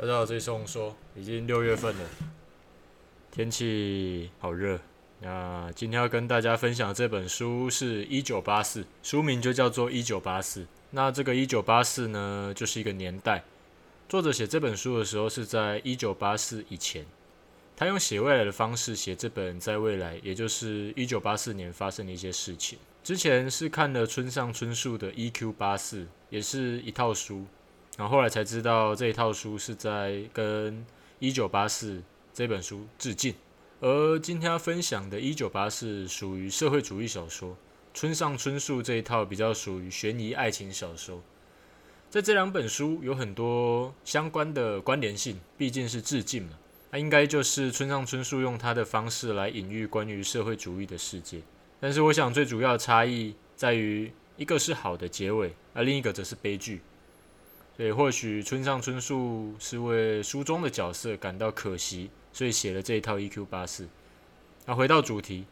大家好，这里是红说，已经六月份了，天气好热。那今天要跟大家分享这本书是《一九八四》，书名就叫做《一九八四》。那这个一九八四呢，就是一个年代。作者写这本书的时候是在一九八四以前，他用写未来的方式写这本在未来，也就是一九八四年发生的一些事情。之前是看了村上春树的《E.Q. 八四》，也是一套书。然后后来才知道这一套书是在跟《一九八四》这本书致敬，而今天要分享的《一九八四》属于社会主义小说，村上春树这一套比较属于悬疑爱情小说。在这两本书有很多相关的关联性，毕竟是致敬嘛，那应该就是村上春树用他的方式来隐喻关于社会主义的世界。但是我想最主要的差异在于，一个是好的结尾，而另一个则是悲剧。对，或许村上春树是为书中的角色感到可惜，所以写了这一套 EQ 八四。那回到主题，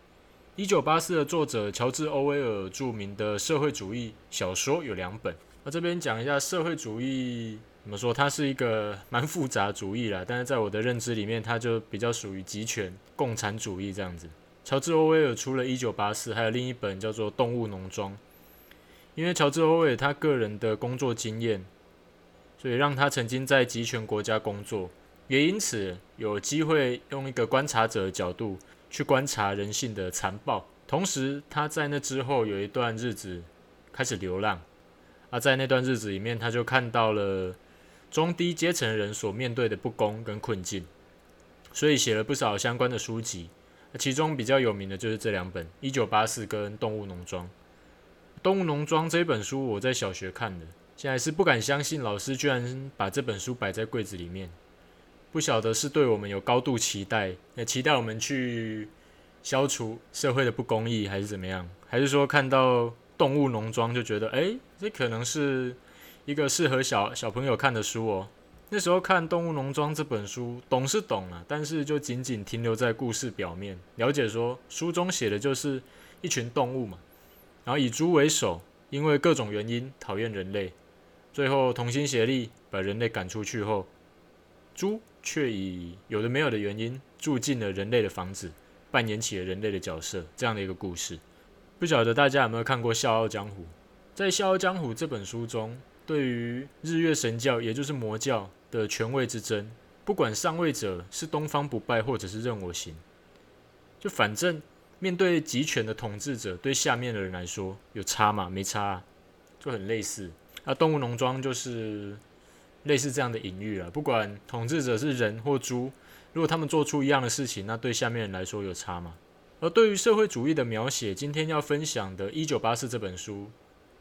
一九八四的作者乔治·欧威尔著名的社会主义小说有两本。那这边讲一下社会主义怎么说，它是一个蛮复杂主义啦，但是在我的认知里面，它就比较属于集权共产主义这样子。乔治·欧威尔出了一九八四，还有另一本叫做《动物农庄》，因为乔治·欧威尔他个人的工作经验。所以让他曾经在集权国家工作，也因此有机会用一个观察者的角度去观察人性的残暴。同时，他在那之后有一段日子开始流浪，而在那段日子里面，他就看到了中低阶层人所面对的不公跟困境，所以写了不少相关的书籍。其中比较有名的就是这两本《一九八四》跟《动物农庄》。《动物农庄》这本书我在小学看的。现在是不敢相信，老师居然把这本书摆在柜子里面。不晓得是对我们有高度期待，也期待我们去消除社会的不公义，还是怎么样？还是说看到动物农庄就觉得，哎，这可能是一个适合小小朋友看的书哦。那时候看《动物农庄》这本书，懂是懂了，但是就仅仅停留在故事表面，了解说书中写的就是一群动物嘛，然后以猪为首，因为各种原因讨厌人类。最后同心协力把人类赶出去后，猪却以有的没有的原因住进了人类的房子，扮演起了人类的角色。这样的一个故事，不晓得大家有没有看过《笑傲江湖》？在《笑傲江湖》这本书中，对于日月神教，也就是魔教的权位之争，不管上位者是东方不败，或者是任我行，就反正面对集权的统治者，对下面的人来说有差吗？没差啊，就很类似。那动物农庄就是类似这样的隐喻了。不管统治者是人或猪，如果他们做出一样的事情，那对下面人来说有差吗？而对于社会主义的描写，今天要分享的《一九八四》这本书，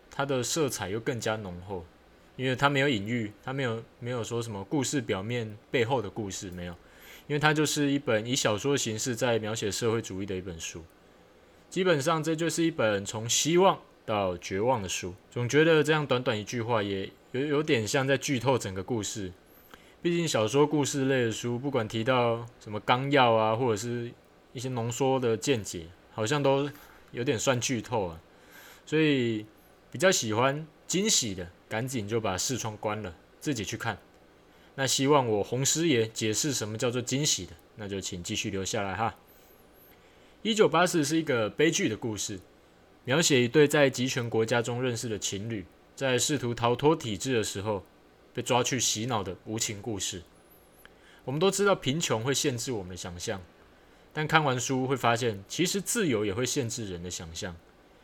它的色彩又更加浓厚，因为它没有隐喻，它没有没有说什么故事表面背后的故事没有，因为它就是一本以小说形式在描写社会主义的一本书。基本上，这就是一本从希望。到绝望的书，总觉得这样短短一句话也有有点像在剧透整个故事。毕竟小说故事类的书，不管提到什么纲要啊，或者是一些浓缩的见解，好像都有点算剧透啊。所以比较喜欢惊喜的，赶紧就把视窗关了，自己去看。那希望我洪师爷解释什么叫做惊喜的，那就请继续留下来哈。一九八四是一个悲剧的故事。描写一对在极权国家中认识的情侣，在试图逃脱体制的时候被抓去洗脑的无情故事。我们都知道贫穷会限制我们的想象，但看完书会发现，其实自由也会限制人的想象。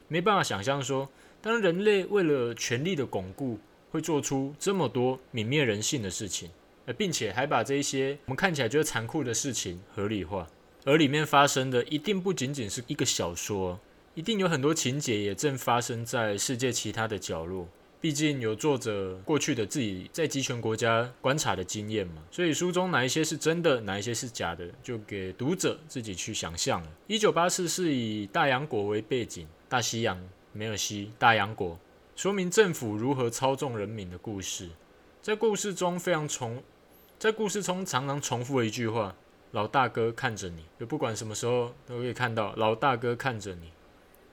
没办法想象说，当人类为了权力的巩固，会做出这么多泯灭人性的事情，并且还把这一些我们看起来觉得残酷的事情合理化，而里面发生的一定不仅仅是一个小说。一定有很多情节也正发生在世界其他的角落，毕竟有作者过去的自己在集权国家观察的经验嘛，所以书中哪一些是真的，哪一些是假的，就给读者自己去想象了。一九八四是以大洋国为背景，大西洋、梅尔西、大洋国，说明政府如何操纵人民的故事。在故事中非常重，在故事中常常重复的一句话：“老大哥看着你”，就不管什么时候都可以看到“老大哥看着你”。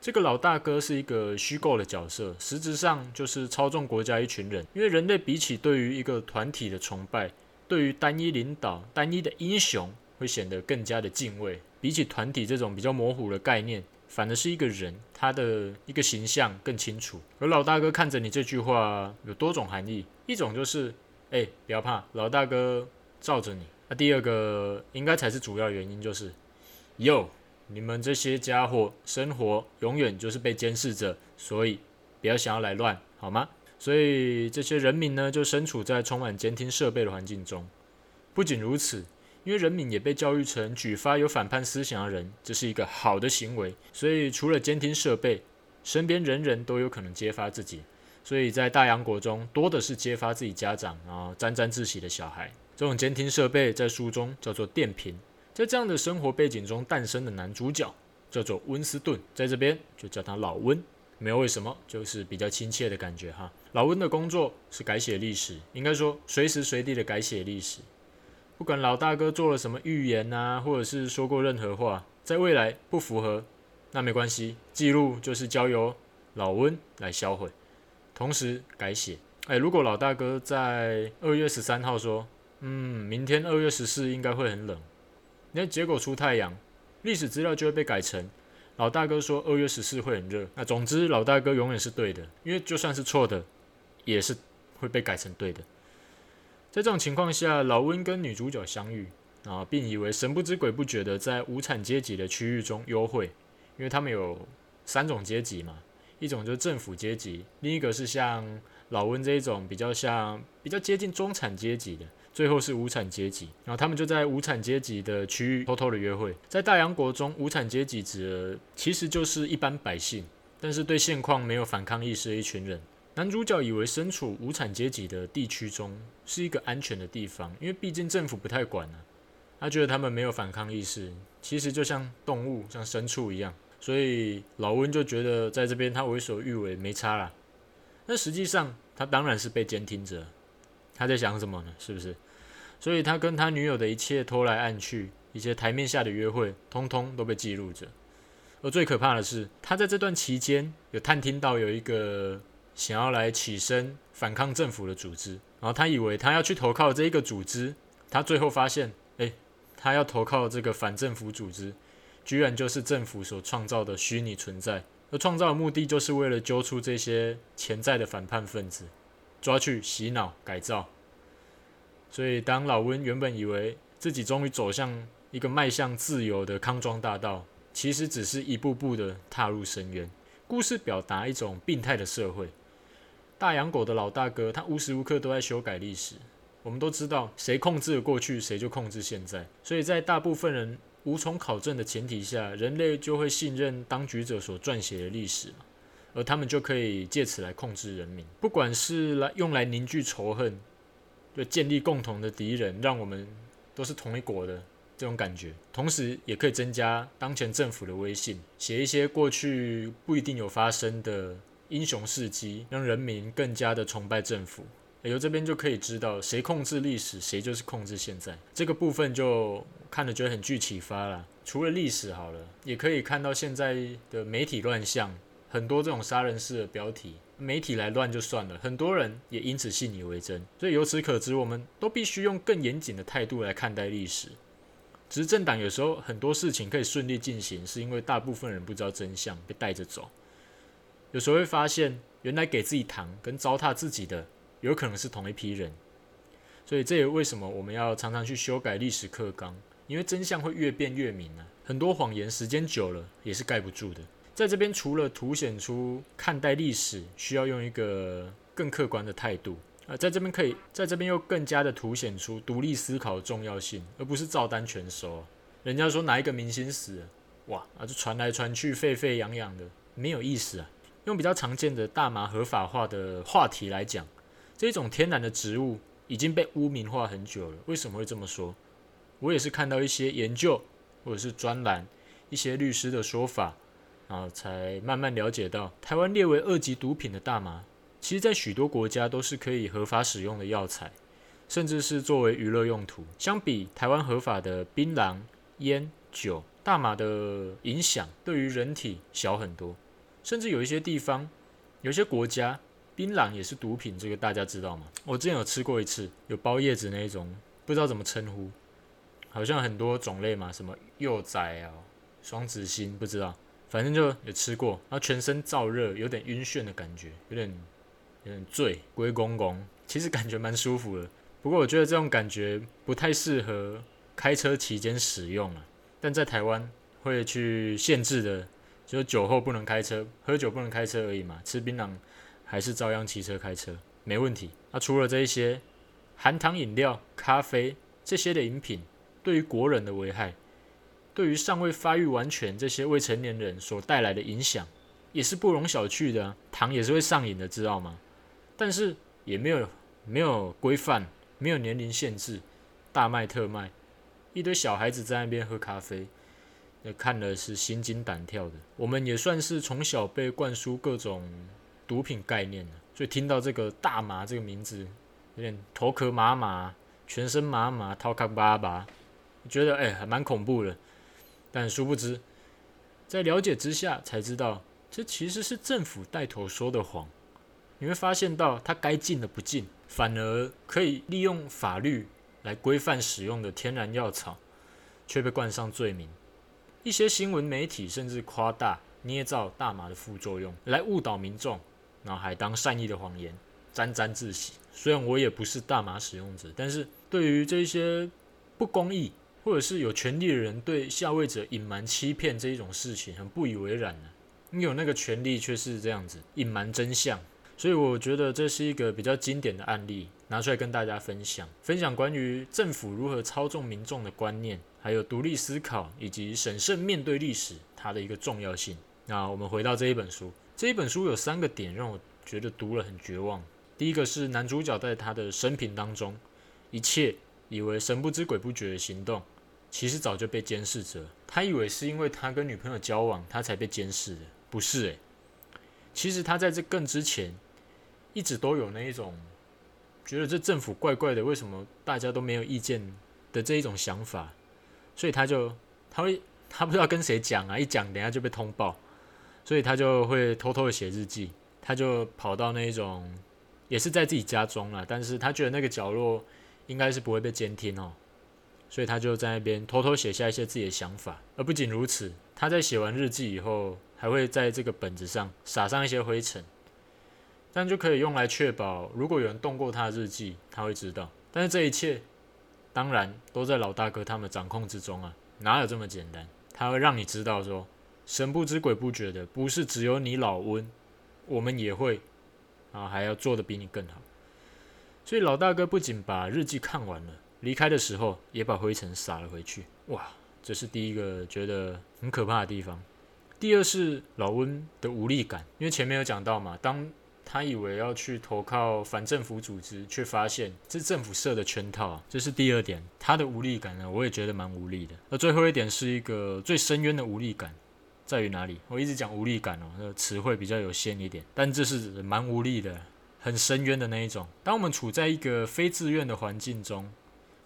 这个老大哥是一个虚构的角色，实质上就是操纵国家一群人。因为人类比起对于一个团体的崇拜，对于单一领导、单一的英雄会显得更加的敬畏。比起团体这种比较模糊的概念，反而是一个人他的一个形象更清楚。而老大哥看着你这句话有多种含义，一种就是，哎，不要怕，老大哥罩着你。那、第二个应该才是主要原因，就是，哟，你们这些家伙生活永远就是被监视着，所以不要想要来乱，好吗？所以这些人民呢，就身处在充满监听设备的环境中。不仅如此，因为人民也被教育成举发有反叛思想的人，这是一个好的行为。所以除了监听设备，身边人人都有可能揭发自己。所以在大洋国中，多的是揭发自己家长，然后沾沾自喜的小孩。这种监听设备在书中叫做电瓶。在这样的生活背景中诞生的男主角叫做温斯顿，在这边就叫他老温。没有为什么，就是比较亲切的感觉哈。老温的工作是改写历史，应该说随时随地的改写历史。不管老大哥做了什么预言啊，或者是说过任何话，在未来不符合，那没关系，记录就是交由老温来销毁，同时改写。哎，如果老大哥在二月十三号说，嗯，明天二月十四应该会很冷，那结果出太阳，历史资料就会被改成。老大哥说二月十四会很热，那总之老大哥永远是对的，因为就算是错的，也是会被改成对的。在这种情况下，老温跟女主角相遇啊，并以为神不知鬼不觉的在无产阶级的区域中幽会，因为他们有三种阶级嘛，一种就是政府阶级，另一个是像老温这一种比较像比较接近中产阶级的。最后是无产阶级，然后他们就在无产阶级的区域偷偷的约会。在大洋国中，无产阶级指的其实就是一般百姓，但是对现况没有反抗意识的一群人。男主角以为身处无产阶级的地区中是一个安全的地方，因为毕竟政府不太管啊。他觉得他们没有反抗意识，其实就像动物、像牲畜一样。所以老温就觉得在这边他为所欲为没差啦。那实际上他当然是被监听着。他在想什么呢？是不是？所以他跟他女友的一切偷来暗去，一些台面下的约会，通通都被记录着。而最可怕的是，他在这段期间有探听到有一个想要来起身反抗政府的组织，然后他以为他要去投靠这一个组织，他最后发现，哎，他要投靠这个反政府组织，居然就是政府所创造的虚拟存在，而创造的目的就是为了揪出这些潜在的反叛分子，抓去洗脑改造。所以，当老温原本以为自己终于走向一个迈向自由的康庄大道，其实只是一步步的踏入深渊。故事表达一种病态的社会。大洋狗的老大哥，他无时无刻都在修改历史。我们都知道，谁控制了过去，谁就控制现在。所以在大部分人无从考证的前提下，人类就会信任当局者所撰写的历史，而他们就可以借此来控制人民，不管是来用来凝聚仇恨。就建立共同的敌人，让我们都是同一国的这种感觉，同时也可以增加当前政府的威信，写一些过去不一定有发生的英雄事迹，让人民更加的崇拜政府。由这边就可以知道，谁控制历史，谁就是控制现在。这个部分就看了觉得很具启发了。除了历史好了，也可以看到现在的媒体乱象，很多这种杀人式的标题。媒体来乱就算了，很多人也因此信以为真。所以由此可知，我们都必须用更严谨的态度来看待历史。执政党有时候很多事情可以顺利进行，是因为大部分人不知道真相，被带着走。有时候会发现，原来给自己糖跟糟蹋自己的，有可能是同一批人。所以这也为什么我们要常常去修改历史课纲，因为真相会越辩越明啊。很多谎言时间久了也是盖不住的。在这边，除了凸显出看待历史需要用一个更客观的态度，啊，在这边可以，在这边又更加的凸显出独立思考的重要性，而不是照单全收。人家说哪一个明星死了，哇，啊，就传来传去，沸沸扬扬的，没有意思啊。用比较常见的大麻合法化的话题来讲，这种天然的植物已经被污名化很久了。为什么会这么说？我也是看到一些研究或者是专栏，一些律师的说法。然后才慢慢了解到，台湾列为二级毒品的大麻，其实在许多国家都是可以合法使用的药材，甚至是作为娱乐用途。相比台湾合法的槟榔、烟、酒，大麻的影响对于人体小很多。甚至有一些地方、有些国家，槟榔也是毒品，这个大家知道吗？我之前有吃过一次，有包叶子那一种不知道怎么称呼，好像很多种类嘛，什么幼崽啊、双子星，不知道，反正就有吃过，然后全身燥热，有点晕眩的感觉，有点有点醉，龟公公，其实感觉蛮舒服的。不过我觉得这种感觉不太适合开车期间使用啊，但在台湾会去限制的，就酒后不能开车，喝酒不能开车而已嘛，吃槟榔还是照样骑车开车，没问题。那除了这一些含糖饮料、咖啡这些的饮品，对于国人的危害，对于尚未发育完全这些未成年人所带来的影响，也是不容小觑的。糖也是会上瘾的，知道吗？但是也没有没有规范。没有年龄限制，大卖特卖，一堆小孩子在那边喝咖啡，那看的是心惊胆跳的。我们也算是从小被灌输各种毒品概念，所以听到这个大麻这个名字，有点头壳麻麻，全身麻麻，掏壳巴巴，觉得哎还蛮恐怖的。但殊不知，在了解之下才知道，这其实是政府带头说的谎。你会发现到，它该禁的不禁。反而可以利用法律来规范使用的天然药草，却被冠上罪名。一些新闻媒体甚至夸大、捏造大麻的副作用，来误导民众，然后还当善意的谎言，沾沾自喜。虽然我也不是大麻使用者，但是对于这些不公义或者是有权利的人对下位者隐瞒欺骗这一种事情，很不以为然呢。你有那个权利，却是这样子隐瞒真相。所以我觉得这是一个比较经典的案例，拿出来跟大家分享，分享关于政府如何操纵民众的观念，还有独立思考以及审慎面对历史它的一个重要性。那我们回到这一本书，这一本书有三个点让我觉得读了很绝望。第一个是男主角在他的生平当中，一切以为神不知鬼不觉的行动，其实早就被监视着。他以为是因为他跟女朋友交往，他才被监视的，不是诶，其实他在这更之前。一直都有那一种觉得这政府怪怪的，为什么大家都没有意见的这一种想法，所以他就他会他不知道跟谁讲啊，一讲等下就被通报，所以他就会偷偷的写日记，他就跑到那一种也是在自己家中了，但是他觉得那个角落应该是不会被监听哦，所以他就在那边偷偷写下一些自己的想法，而不仅如此，他在写完日记以后，还会在这个本子上撒上一些灰尘。这样就可以用来确保，如果有人动过他的日记，他会知道。但是这一切，当然都在老大哥他们掌控之中啊，哪有这么简单？他会让你知道说，神不知鬼不觉的，不是只有你老温，我们也会，啊，还要做得比你更好。所以老大哥不仅把日记看完了，离开的时候也把灰尘撒了回去。哇，这是第一个觉得很可怕的地方。第二是老温的无力感，因为前面有讲到嘛，当他以为要去投靠反政府组织，却发现这是政府设的圈套啊！这是第二点，他的无力感呢，我也觉得蛮无力的。而最后一点是一个最深渊的无力感，在于哪里？我一直讲无力感哦，那个词汇比较有限一点，但这是蛮无力的，很深渊的那一种。当我们处在一个非自愿的环境中，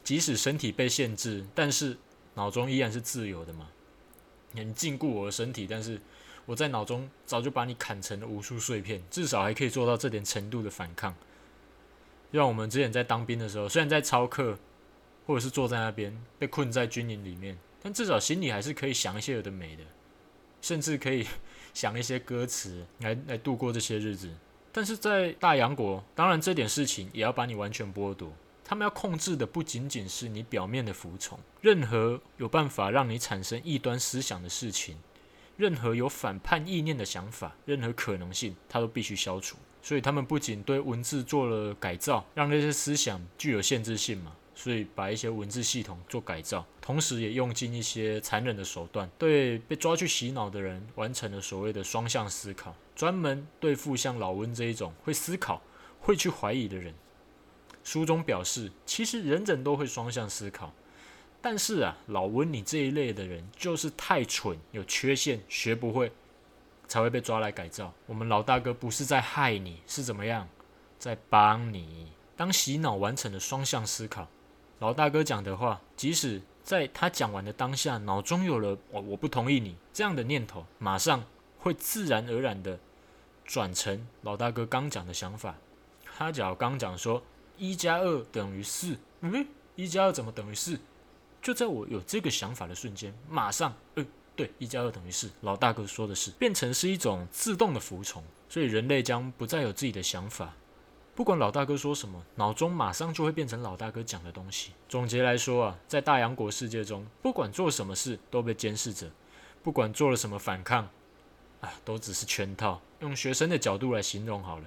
即使身体被限制，但是脑中依然是自由的嘛。你禁锢我的身体，但是。我在脑中早就把你砍成了无数碎片，至少还可以做到这点程度的反抗。让我们之前在当兵的时候，虽然在操课，或者是坐在那边被困在军营里面，但至少心里还是可以想一些有的没的，甚至可以想一些歌词来来度过这些日子。但是在大洋国，当然这点事情也要把你完全剥夺。他们要控制的不仅仅是你表面的服从，任何有办法让你产生异端思想的事情。任何有反叛意念的想法，任何可能性，他都必须消除。所以他们不仅对文字做了改造，让那些思想具有限制性嘛，所以把一些文字系统做改造，同时也用尽一些残忍的手段，对被抓去洗脑的人完成了所谓的双向思考，专门对付像老温这一种会思考、会去怀疑的人。书中表示，其实人人都会双向思考。但是啊，老温，你这一类的人就是太蠢，有缺陷，学不会，才会被抓来改造。我们老大哥不是在害你，是怎么样，在帮你。当洗脑完成了双向思考，老大哥讲的话，即使在他讲完的当下，脑中有了“我我不同意你”这样的念头，马上会自然而然的转成老大哥刚讲的想法。他只要刚讲说一加二等于四，嗯。一加二怎么等于四？就在我有这个想法的瞬间，马上，呃，对，一加二等于四，老大哥说的是，变成是一种自动的服从，所以人类将不再有自己的想法，不管老大哥说什么，脑中马上就会变成老大哥讲的东西。总结来说啊，在大洋国世界中，不管做什么事都被监视着，不管做了什么反抗，啊，都只是圈套。用学生的角度来形容好了，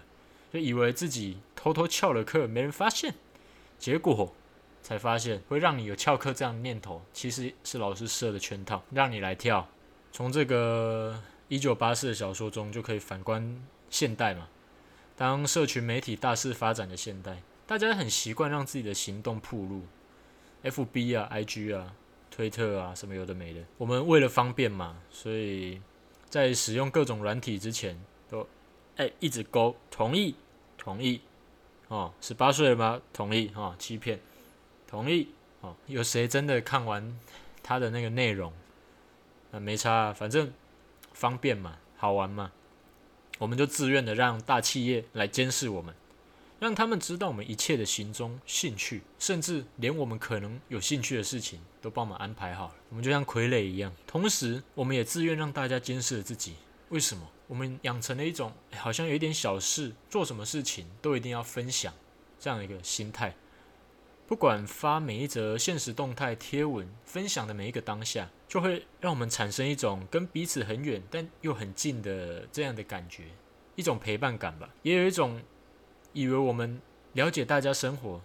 就以为自己偷偷翘了课，没人发现，结果。才发现会让你有翘课这样的念头，其实是老师设的圈套，让你来跳。从这个一九八四的小说中就可以反观现代嘛。当社群媒体大肆发展的现代，大家很习惯让自己的行动暴露，FB 啊、IG 啊、推特啊什么有的没的。我们为了方便嘛，所以在使用各种软体之前，都哎一直勾同意同意哦，十八岁了吗？同意哦，欺骗。同意哦，有谁真的看完他的那个内容？啊，没差啊，反正方便嘛，好玩嘛，我们就自愿的让大企业来监视我们，让他们知道我们一切的行踪、兴趣，甚至连我们可能有兴趣的事情都帮我们安排好了。我们就像傀儡一样，同时我们也自愿让大家监视了自己。为什么？我们养成了一种好像有一点小事，做什么事情都一定要分享这样一个心态。不管发每一则现实动态贴文，分享的每一个当下，就会让我们产生一种跟彼此很远但又很近的这样的感觉，一种陪伴感吧。也有一种以为我们了解大家生活，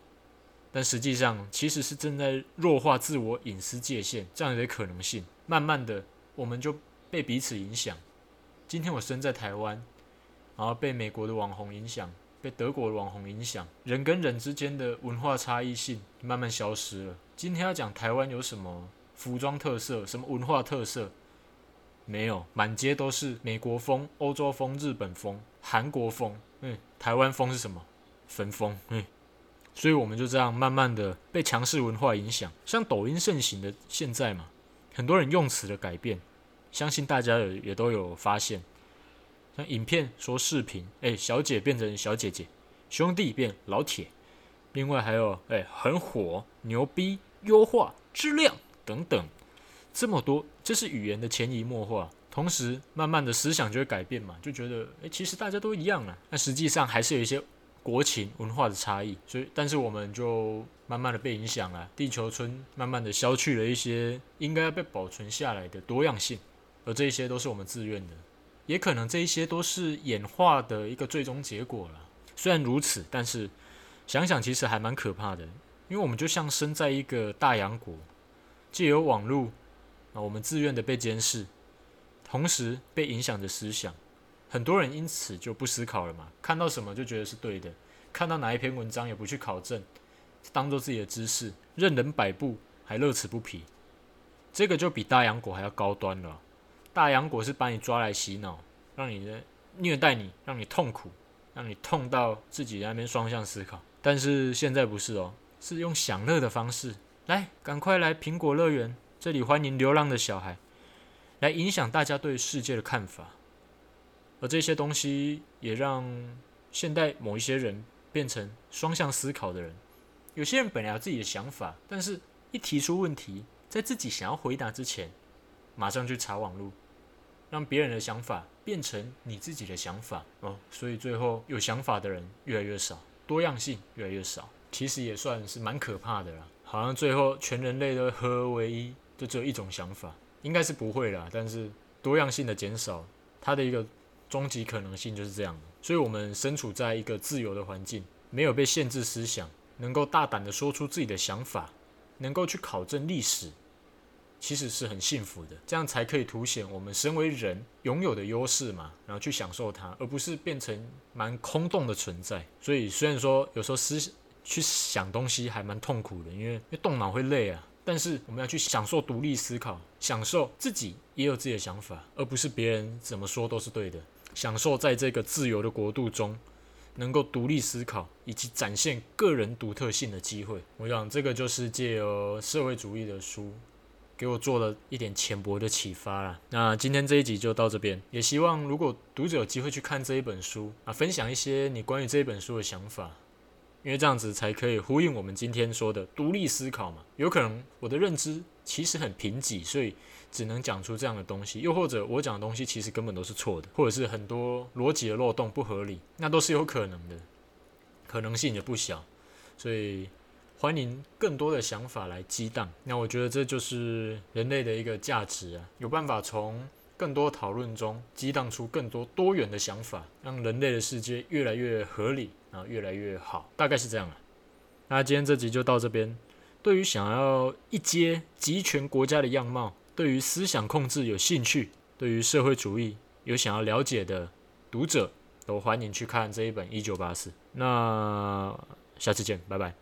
但实际上其实是正在弱化自我隐私界限这样的可能性。慢慢的，我们就被彼此影响。今天我身在台湾，然后被美国的网红影响。被德国的网红影响，人跟人之间的文化差异性慢慢消失了。今天要讲台湾有什么服装特色、什么文化特色？没有，满街都是美国风、欧洲风、日本风、韩国风。嗯，台湾风是什么？焚风。嗯，所以我们就这样慢慢的被强势文化影响。像抖音盛行的现在嘛，很多人用词的改变，相信大家也也都有发现。像影片说视频，哎，小姐变成小姐姐，兄弟变老铁，另外还有哎，很火、牛逼、优化、质量等等，这么多，这是语言的潜移默化。同时，慢慢的思想就会改变嘛，就觉得哎，其实大家都一样啊。那实际上还是有一些国情文化的差异，所以，但是我们就慢慢的被影响了。地球村慢慢的消去了一些应该要被保存下来的多样性，而这一些都是我们自愿的。也可能这一些都是演化的一个最终结果了。虽然如此，但是想想其实还蛮可怕的，因为我们就像身在一个大洋国，借由网络啊，我们自愿的被监视，同时被影响着思想。很多人因此就不思考了嘛，看到什么就觉得是对的，看到哪一篇文章也不去考证，当做自己的知识，任人摆布，还乐此不疲。这个就比大洋果还要高端了。大洋果是把你抓来洗脑，让你的虐待你，让你痛苦，让你痛到自己在那边双向思考。但是现在不是哦，是用享乐的方式来，赶快来苹果乐园，这里欢迎流浪的小孩，来影响大家对世界的看法。而这些东西也让现代某一些人变成双向思考的人。有些人本来有自己的想法，但是一提出问题，在自己想要回答之前，马上去查网络。让别人的想法变成你自己的想法哦，所以最后有想法的人越来越少，多样性越来越少，其实也算是蛮可怕的啦。好像最后全人类都合而为一，就只有一种想法，应该是不会啦。但是多样性的减少，它的一个终极可能性就是这样。所以我们身处在一个自由的环境，没有被限制思想，能够大胆的说出自己的想法，能够去考证历史。其实是很幸福的，这样才可以凸显我们身为人拥有的优势嘛，然后去享受它，而不是变成蛮空洞的存在。所以虽然说有时候思去想东西还蛮痛苦的，因为因为动脑会累啊，但是我们要去享受独立思考，享受自己也有自己的想法，而不是别人怎么说都是对的。享受在这个自由的国度中，能够独立思考以及展现个人独特性的机会。我想这个就是借由社会主义的书。给我做了一点浅薄的启发啦。那今天这一集就到这边，也希望如果读者有机会去看这一本书啊，分享一些你关于这一本书的想法。因为这样子才可以呼应我们今天说的独立思考嘛。有可能我的认知其实很贫瘠，所以只能讲出这样的东西；又或者我讲的东西其实根本都是错的，或者是很多逻辑的漏洞不合理，那都是有可能的，可能性也不小。所以欢迎更多的想法来激荡。那我觉得这就是人类的一个价值啊，有办法从更多讨论中激荡出更多多元的想法，让人类的世界越来越合理。然后，越来越好，大概是这样了。那今天这集就到这边。对于想要一阶集权国家的样貌，对于思想控制有兴趣，对于社会主义有想要了解的读者，都欢迎去看这一本《一九八四》。那下次见，拜拜。